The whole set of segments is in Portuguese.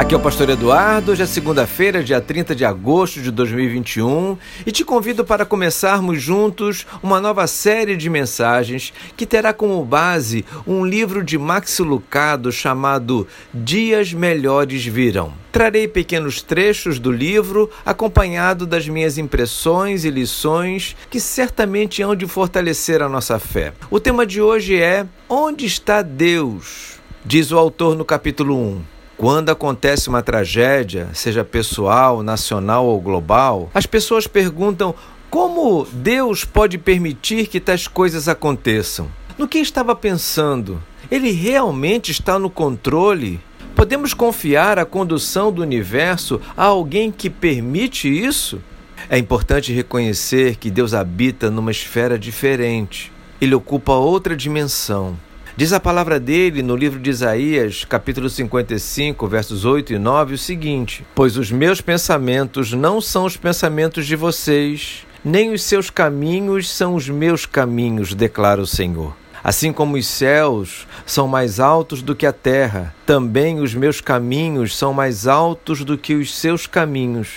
Aqui é o Pastor Eduardo, hoje é segunda-feira, dia 30 de agosto de 2021, e te convido para começarmos juntos uma nova série de mensagens que terá como base um livro de Max Lucado chamado Dias Melhores Virão. Trarei pequenos trechos do livro acompanhado das minhas impressões e lições que certamente hão de fortalecer a nossa fé. O tema de hoje é Onde está Deus? Diz o autor no capítulo 1. Quando acontece uma tragédia, seja pessoal, nacional ou global, as pessoas perguntam como Deus pode permitir que tais coisas aconteçam. No que estava pensando? Ele realmente está no controle? Podemos confiar a condução do universo a alguém que permite isso? É importante reconhecer que Deus habita numa esfera diferente. Ele ocupa outra dimensão. Diz a palavra dele no livro de Isaías, capítulo 55, versos 8 e 9, o seguinte: Pois os meus pensamentos não são os pensamentos de vocês, nem os seus caminhos são os meus caminhos, declara o Senhor. Assim como os céus são mais altos do que a terra, também os meus caminhos são mais altos do que os seus caminhos,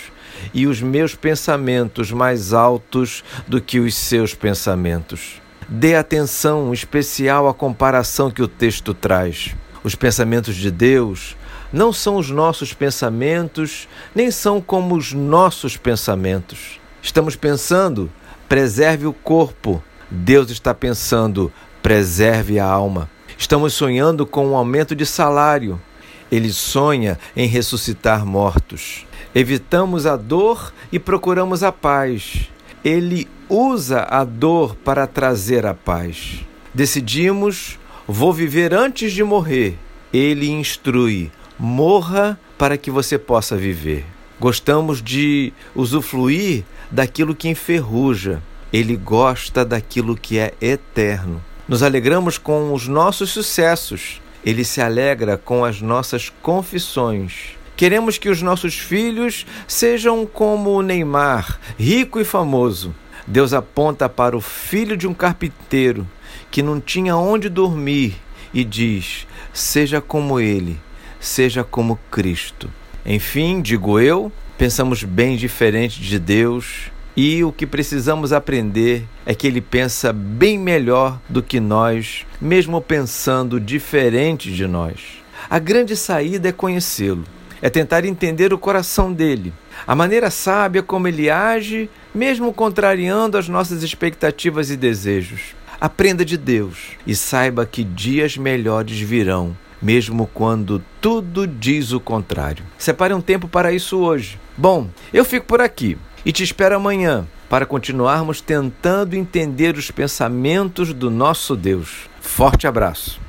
e os meus pensamentos mais altos do que os seus pensamentos. Dê atenção especial à comparação que o texto traz. Os pensamentos de Deus não são os nossos pensamentos, nem são como os nossos pensamentos. Estamos pensando, preserve o corpo. Deus está pensando, preserve a alma. Estamos sonhando com um aumento de salário. Ele sonha em ressuscitar mortos. Evitamos a dor e procuramos a paz. Ele usa a dor para trazer a paz. Decidimos, vou viver antes de morrer. Ele instrui, morra para que você possa viver. Gostamos de usufruir daquilo que enferruja. Ele gosta daquilo que é eterno. Nos alegramos com os nossos sucessos. Ele se alegra com as nossas confissões. Queremos que os nossos filhos sejam como o Neymar, rico e famoso. Deus aponta para o filho de um carpinteiro que não tinha onde dormir e diz: Seja como ele, seja como Cristo. Enfim, digo eu, pensamos bem diferente de Deus e o que precisamos aprender é que ele pensa bem melhor do que nós, mesmo pensando diferente de nós. A grande saída é conhecê-lo é tentar entender o coração dele, a maneira sábia como ele age, mesmo contrariando as nossas expectativas e desejos. Aprenda de Deus e saiba que dias melhores virão, mesmo quando tudo diz o contrário. Separe um tempo para isso hoje. Bom, eu fico por aqui e te espero amanhã para continuarmos tentando entender os pensamentos do nosso Deus. Forte abraço.